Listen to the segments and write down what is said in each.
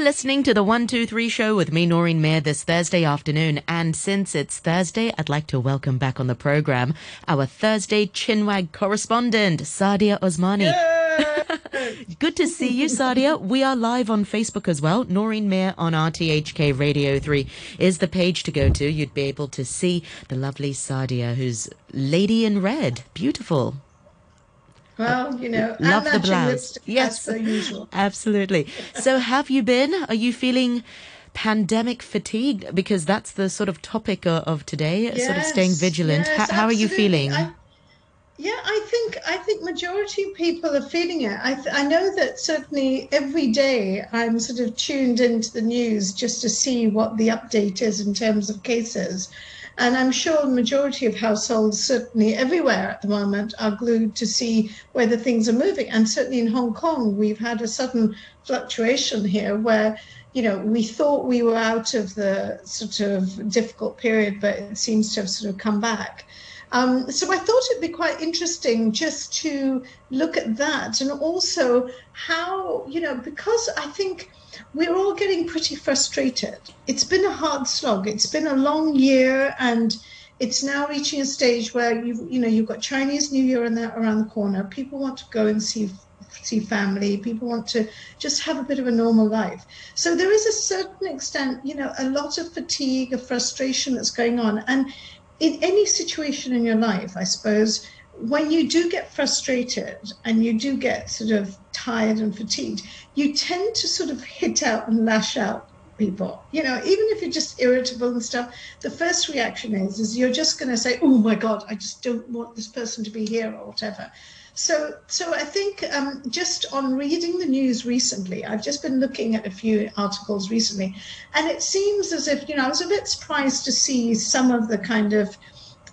listening to the 123 show with me, Noreen Mir, this Thursday afternoon. And since it's Thursday, I'd like to welcome back on the program our Thursday Chinwag correspondent, Sadia Osmani. Good to see you, Sadia. We are live on Facebook as well. Noreen Mir on RTHK Radio 3 is the page to go to. You'd be able to see the lovely Sadia, who's lady in red. Beautiful. Well, you know, love the matching blouse. Yes, as usual. absolutely. So, have you been? Are you feeling pandemic fatigued? Because that's the sort of topic o- of today. sort of staying vigilant. yes, Ho- how are you feeling? I, yeah, I think I think majority of people are feeling it. I th- I know that certainly every day I'm sort of tuned into the news just to see what the update is in terms of cases. And I'm sure the majority of households, certainly everywhere at the moment, are glued to see whether things are moving. And certainly in Hong Kong, we've had a sudden fluctuation here where, you know, we thought we were out of the sort of difficult period, but it seems to have sort of come back. Um, so I thought it'd be quite interesting just to look at that and also how, you know, because I think we're all getting pretty frustrated. It's been a hard slog. It's been a long year and it's now reaching a stage where you you know you've got Chinese New Year that around the corner. People want to go and see see family. People want to just have a bit of a normal life. So there is a certain extent, you know, a lot of fatigue, a frustration that's going on. And in any situation in your life, I suppose, when you do get frustrated and you do get sort of tired and fatigued, you tend to sort of hit out and lash out people. You know, even if you're just irritable and stuff, the first reaction is is you're just going to say, "Oh my God, I just don't want this person to be here" or whatever. So, so I think um, just on reading the news recently, I've just been looking at a few articles recently, and it seems as if you know I was a bit surprised to see some of the kind of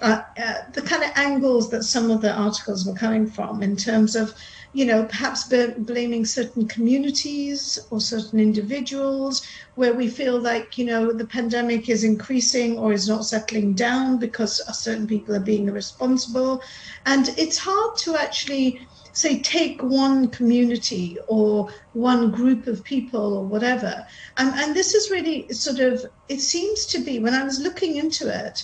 uh, uh, the kind of angles that some of the articles were coming from in terms of you know perhaps b- blaming certain communities or certain individuals where we feel like you know the pandemic is increasing or is not settling down because certain people are being irresponsible and it's hard to actually say take one community or one group of people or whatever. And, and this is really sort of it seems to be when i was looking into it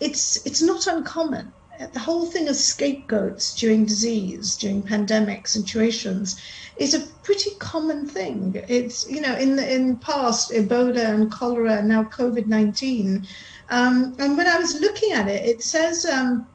it's it's not uncommon. The whole thing of scapegoats during disease during pandemic situations is a pretty common thing. It's you know in the in past ebola and cholera and now covid-19 um, and when i was looking at it it says um,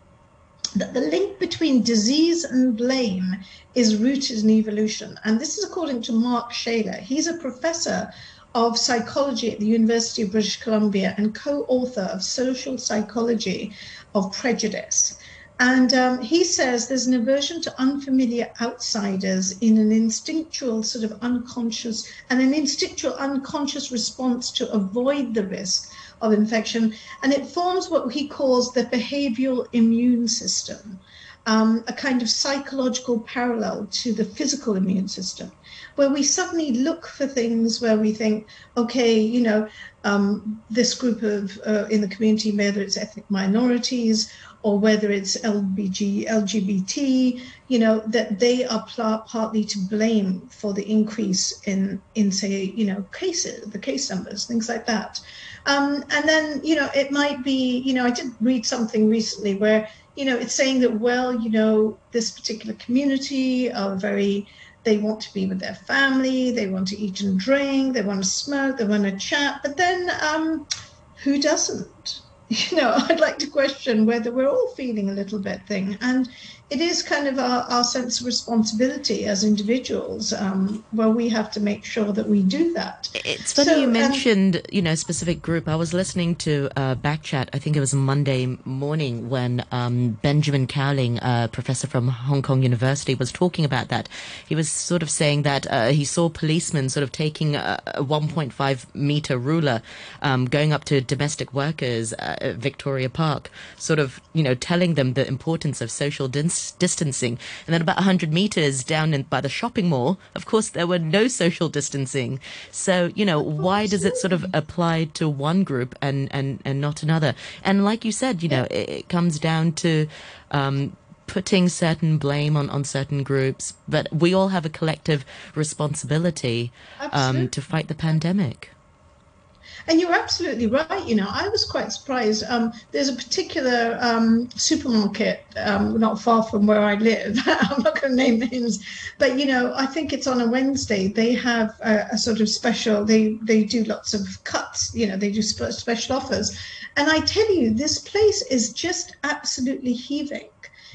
that the link between disease and blame is rooted in evolution. And this is according to Mark Schaller. He's a professor of psychology at the University of British Columbia and co author of Social Psychology of Prejudice. And um, he says there's an aversion to unfamiliar outsiders in an instinctual, sort of unconscious, and an instinctual, unconscious response to avoid the risk of infection, and it forms what he calls the behavioral immune system, um, a kind of psychological parallel to the physical immune system, where we suddenly look for things where we think, okay, you know, um, this group of uh, in the community, whether it's ethnic minorities or whether it's LBG, LGBT, you know, that they are pl- partly to blame for the increase in, in say, you know, cases, the case numbers, things like that. Um, and then, you know, it might be, you know, I did read something recently where, you know, it's saying that, well, you know, this particular community are very, they want to be with their family, they want to eat and drink, they want to smoke, they want to chat, but then um, who doesn't? You know, I'd like to question whether we're all feeling a little bit thing. And it is kind of our, our sense of responsibility as individuals um, where we have to make sure that we do that. It's funny So, you um, mentioned, you know, a specific group. I was listening to uh, Backchat. I think it was Monday morning when um, Benjamin Cowling, uh, professor from Hong Kong University, was talking about that. He was sort of saying that uh, he saw policemen sort of taking a, a 1.5 meter ruler, um, going up to domestic workers uh, at Victoria Park, sort of, you know, telling them the importance of social dis- distancing. And then about 100 meters down in, by the shopping mall, of course, there were no social distancing. So, you know, why does it sort of apply to one group and, and, and not another? And like you said, you know, it, it comes down to, um, putting certain blame on, on certain groups, but we all have a collective responsibility um, to fight the pandemic. And you're absolutely right. You know, I was quite surprised. Um, there's a particular um, supermarket um, not far from where I live. I'm not going to name names, but you know, I think it's on a Wednesday. They have a, a sort of special. They they do lots of cuts. You know, they do sp- special offers. And I tell you, this place is just absolutely heaving.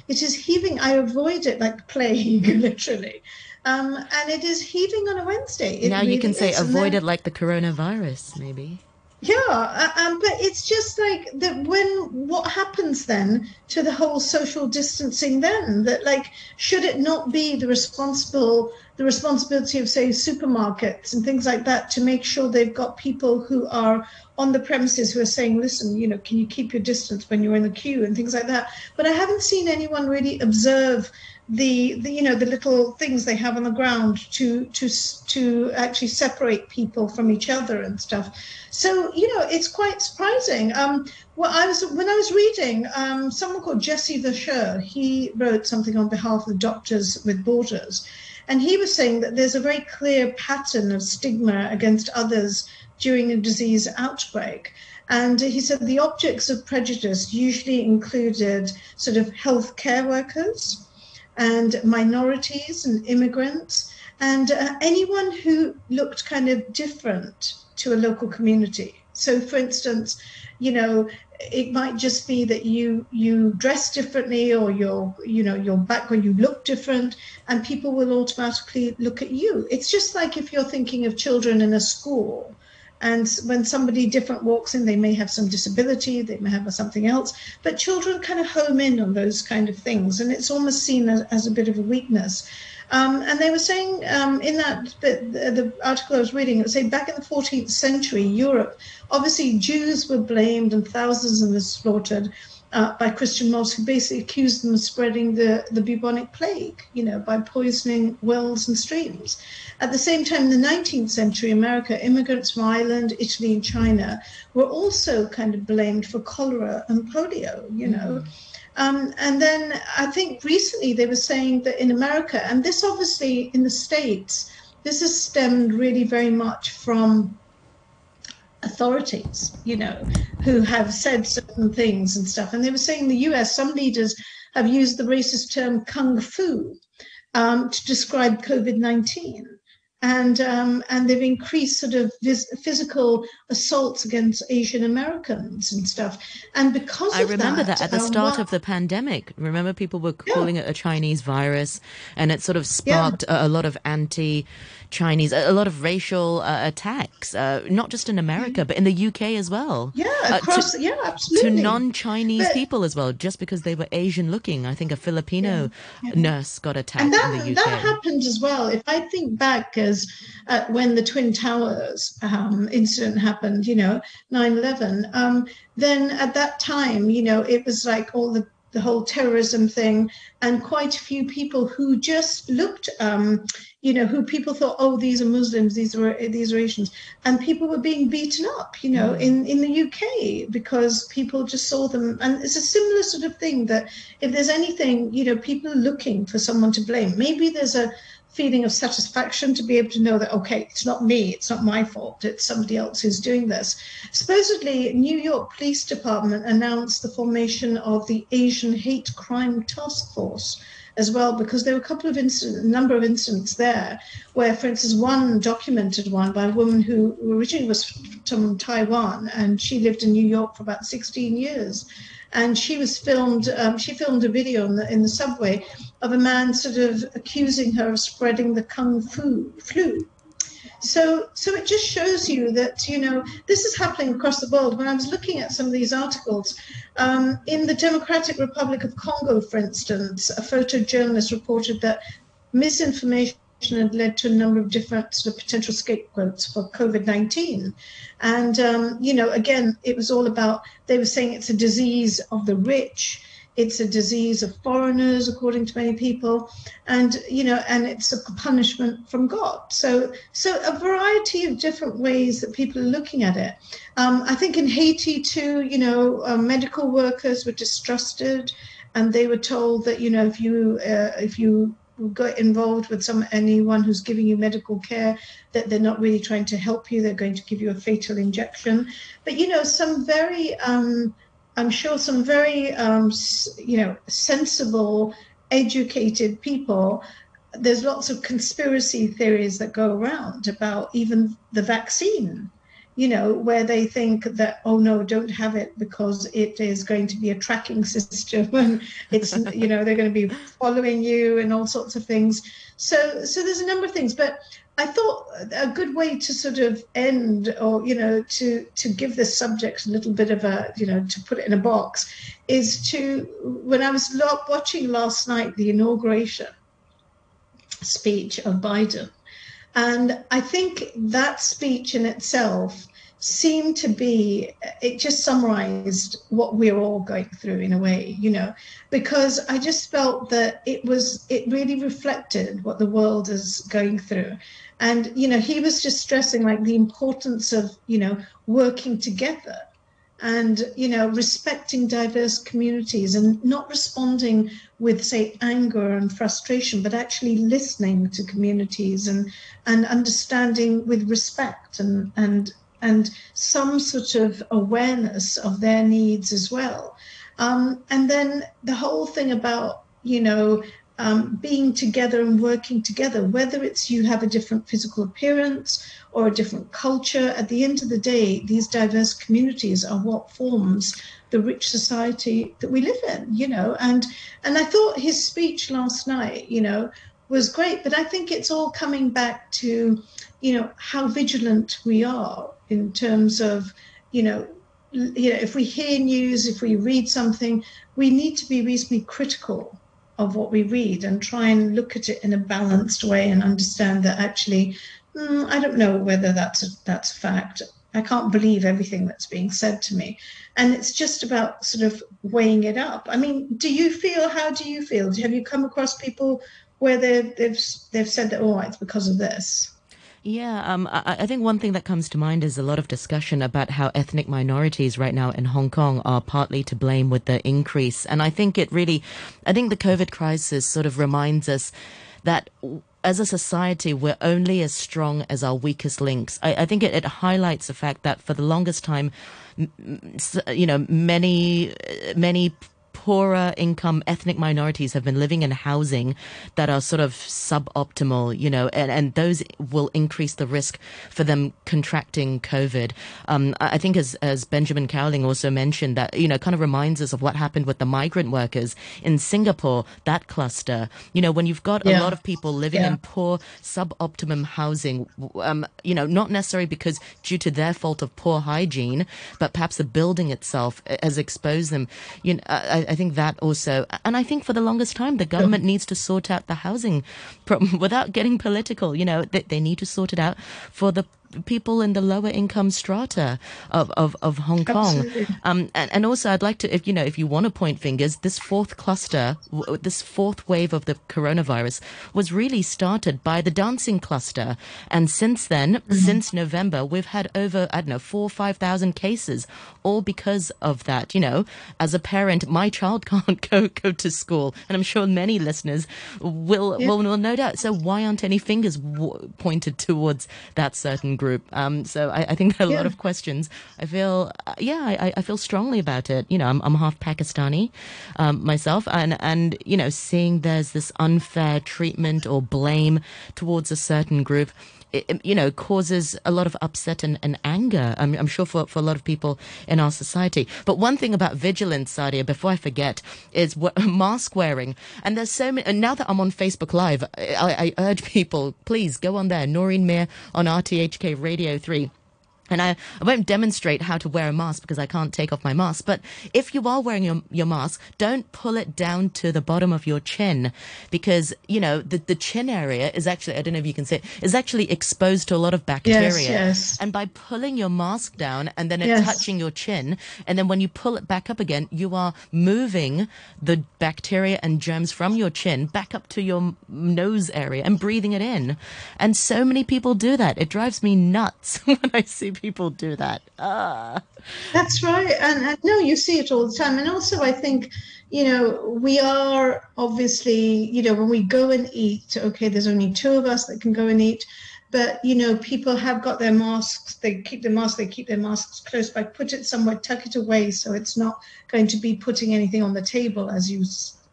It is heaving. I avoid it like plague, literally. Um, and it is heaving on a Wednesday. It now really you can say avoid it like the coronavirus, maybe. yeah, uh, um, but it's just like that. When what happens then to the whole social distancing? Then that like should it not be the responsible the responsibility of say supermarkets and things like that to make sure they've got people who are on the premises who are saying, listen, you know, can you keep your distance when you're in the queue and things like that. But I haven't seen anyone really observe the, the you know the little things they have on the ground to to to actually separate people from each other and stuff. So you know it's quite surprising. Um, well, I was when I was reading um, someone called Jesse Verscher. He wrote something on behalf of Doctors with Borders, and he was saying that there's a very clear pattern of stigma against others during a disease outbreak. And he said the objects of prejudice usually included sort of healthcare workers and minorities and immigrants and uh, anyone who looked kind of different to a local community. So, for instance, you know, it might just be that you you dress differently or your you know your background you look different and people will automatically look at you it's just like if you're thinking of children in a school and when somebody different walks in they may have some disability they may have something else but children kind of home in on those kind of things and it's almost seen as, as a bit of a weakness. Um, and they were saying um, in that the, the article I was reading, it saying back in the 14th century, Europe, obviously Jews were blamed and thousands of them were slaughtered uh, by Christian mobs who basically accused them of spreading the, the bubonic plague, you know, by poisoning wells and streams. At the same time, in the 19th century, America, immigrants from Ireland, Italy, and China were also kind of blamed for cholera and polio, you know. Um, and then I think recently they were saying that in America, and this obviously in the States, this has stemmed really very much from authorities, you know, who have said certain things and stuff. And they were saying in the US, some leaders have used the racist term kung flu um, to describe COVID 19 and um, and they've increased sort of vis- physical assaults against Asian Americans and stuff. And because I remember that, at the uh, start of the pandemic. Remember, people were calling it a Chinese virus, and it sort of sparked a, a lot of anti. Chinese, a, a lot of racial uh, attacks, uh, not just in America, but in the UK as well. yeah, Uh, across to, yeah, absolutely. to non-Chinese people as well, just because they were Asian-looking. I think a Filipino nurse got attacked and that, in the UK. that happened as well. If I think back as uh, when the Twin Towers um, incident happened, you know, 9/11, um, then at that time, you know, it was like all the the whole terrorism thing, and quite a few people who just looked, um, you know, who people thought, oh, these are Muslims, these are these are Asians, and people were being beaten up, you know, in in the UK because people just saw them, and it's a similar sort of thing that if there's anything, you know, people are looking for someone to blame. Maybe there's a feeling of satisfaction to be able to know that okay it's not me it's not my fault it's somebody else who's doing this. Supposedly new york police department announced the formation of the asian hate crime task force as well because there were a couple of incidents a number of incidents there where for instance one documented one by a woman who originally was from taiwan and she lived in new york for about 16 years. And she was filmed um, she filmed a video in the, in the subway of a man sort of accusing her of spreading the kung fu flu so so it just shows you that you know this is happening across the world when i was looking at some of these articles um, in the democratic republic of congo for instance a photojournalist reported that misinformation had led to a number of different sort of potential scapegoats for COVID-19. And, um, you know, again, it was all about, they were saying it's a disease of the rich. It's a disease of foreigners, according to many people, and you know, and it's a punishment from God. So, so a variety of different ways that people are looking at it. Um, I think in Haiti too, you know, uh, medical workers were distrusted, and they were told that you know if you uh, if you got involved with some anyone who's giving you medical care that they're not really trying to help you they're going to give you a fatal injection but you know some very um, i'm sure some very um, you know sensible educated people there's lots of conspiracy theories that go around about even the vaccine you know, where they think that, oh no, don't have it because it is going to be a tracking system and it's, you know, they're going to be following you and all sorts of things. So, so there's a number of things, but I thought a good way to sort of end or, you know, to, to give this subject a little bit of a, you know, to put it in a box is to, when I was watching last night, the inauguration speech of Biden, and I think that speech in itself seemed to be, it just summarized what we're all going through in a way, you know, because I just felt that it was, it really reflected what the world is going through. And, you know, he was just stressing like the importance of, you know, working together and you know respecting diverse communities and not responding with say anger and frustration but actually listening to communities and and understanding with respect and and and some sort of awareness of their needs as well um, and then the whole thing about you know um, being together and working together, whether it's you have a different physical appearance or a different culture, at the end of the day, these diverse communities are what forms the rich society that we live in, you know. And and I thought his speech last night, you know, was great, but I think it's all coming back to, you know, how vigilant we are in terms of, you know, you know, if we hear news, if we read something, we need to be reasonably critical of what we read and try and look at it in a balanced way and understand that actually, mm, I don't know whether that's a, that's a fact. I can't believe everything that's being said to me. And it's just about sort of weighing it up. I mean, do you feel, how do you feel? Have you come across people where they've, they've, they've said that, oh, it's because of this? Yeah, um, I, I, think one thing that comes to mind is a lot of discussion about how ethnic minorities right now in Hong Kong are partly to blame with the increase. And I think it really, I think the COVID crisis sort of reminds us that as a society, we're only as strong as our weakest links. I, I think it, it, highlights the fact that for the longest time, you know, many, many poorer income ethnic minorities have been living in housing that are sort of suboptimal, you know, and, and those will increase the risk for them contracting COVID. Um, I think as, as Benjamin Cowling also mentioned that, you know, kind of reminds us of what happened with the migrant workers in Singapore, that cluster. You know, when you've got yeah. a lot of people living yeah. in poor suboptimum housing, um, you know, not necessarily because due to their fault of poor hygiene, but perhaps the building itself has exposed them. You know, I, I think that also, and I think for the longest time, the government needs to sort out the housing problem without getting political. You know, they, they need to sort it out for the people in the lower income strata of, of, of Hong Kong. Um, and, and also I'd like to, if you know, if you want to point fingers, this fourth cluster, this fourth wave of the coronavirus was really started by the dancing cluster. And since then, mm-hmm. since November, we've had over, I don't know, four or 5,000 cases, all because of that. You know, as a parent, my child can't go, go to school. And I'm sure many listeners will, yeah. will, will no doubt. So why aren't any fingers w- pointed towards that certain group. Um, so I, I, think there are a yeah. lot of questions. I feel, uh, yeah, I, I, feel strongly about it. You know, I'm, I'm half Pakistani um, myself, and and you know, seeing there's this unfair treatment or blame towards a certain group it, you know, causes a lot of upset and, and anger. I'm, I'm, sure for, for a lot of people in our society. But one thing about vigilance, Sadia, before I forget, is what, mask wearing. And there's so many, and now that I'm on Facebook Live, I, I urge people, please go on there, Noreen Mir on RTHK Radio 3 and I, I won't demonstrate how to wear a mask because I can't take off my mask. But if you are wearing your, your mask, don't pull it down to the bottom of your chin because, you know, the, the chin area is actually, I don't know if you can see it, is actually exposed to a lot of bacteria. Yes, yes. And by pulling your mask down and then it yes. touching your chin, and then when you pull it back up again, you are moving the bacteria and germs from your chin back up to your nose area and breathing it in. And so many people do that. It drives me nuts when I see people do that. Ah. That's right. And, and no, you see it all the time. And also, I think, you know, we are obviously, you know, when we go and eat, okay, there's only two of us that can go and eat but you know people have got their masks they keep their masks they keep their masks close by put it somewhere tuck it away so it's not going to be putting anything on the table as you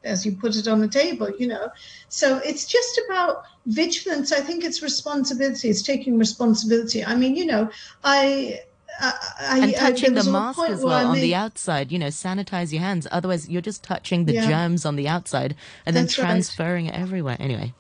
as you put it on the table you know so it's just about vigilance i think it's responsibility it's taking responsibility i mean you know i I, and touching I, the mask as well on the outside. You know, sanitize your hands. Otherwise, you're just touching the yeah. germs on the outside and then transferring right. it everywhere. Anyway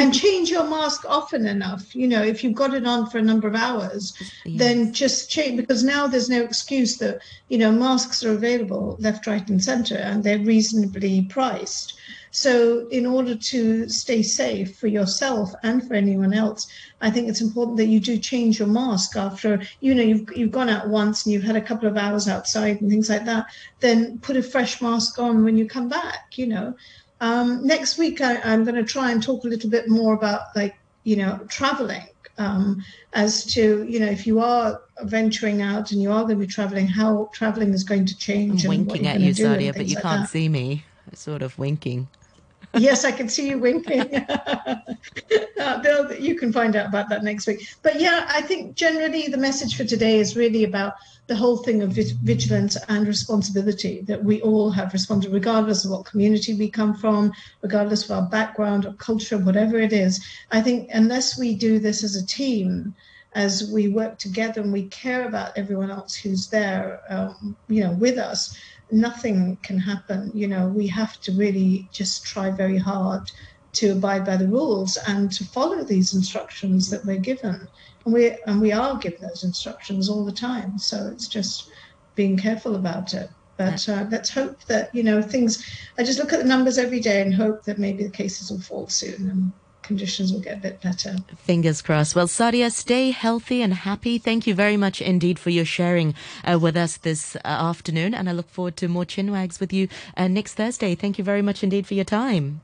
and change your mask often enough. You know, if you've got it on for a number of hours, yes. then just change because now there's no excuse that, you know, masks are available left, right, and center and they're reasonably priced. So, in order to stay safe for yourself and for anyone else, I think it's important that you do change your mask after you know you've you've gone out once and you've had a couple of hours outside and things like that. Then put a fresh mask on when you come back. You know, um, next week, I, am going to try and talk a little bit more about like, you know, traveling um, as to, you know, if you are venturing out and you are going to be traveling, how traveling is going to change. I'm winking at you, Sadia, but you like can't that. see me. Sort of winking yes, I can see you winking. uh, you can find out about that next week. But yeah, I think generally the message for today is really about the whole thing of vigilance and responsibility that we all have responsibility, regardless of what community we come from, regardless of our background or culture, whatever it is. I think unless we do this as a team, as we work together and we care about everyone else who's there, um, you know, with us, nothing can happen. You know, we have to really just try very hard to abide by the rules and to follow these instructions that we're given. And we and we are given those instructions all the time. So it's just being careful about it. But uh, let's hope that you know things. I just look at the numbers every day and hope that maybe the cases will fall soon and conditions will get a bit better. Fingers crossed. Well, Sadia, stay healthy and happy. Thank you very much indeed for your sharing uh, with us this uh, afternoon. And I look forward to more chinwags with you uh, next Thursday. Thank you very much indeed for your time.